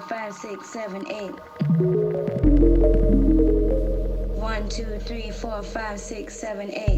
five, six, seven, eight. One, two, three, four, five, six, seven, eight.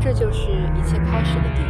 这就是一切开始的地方。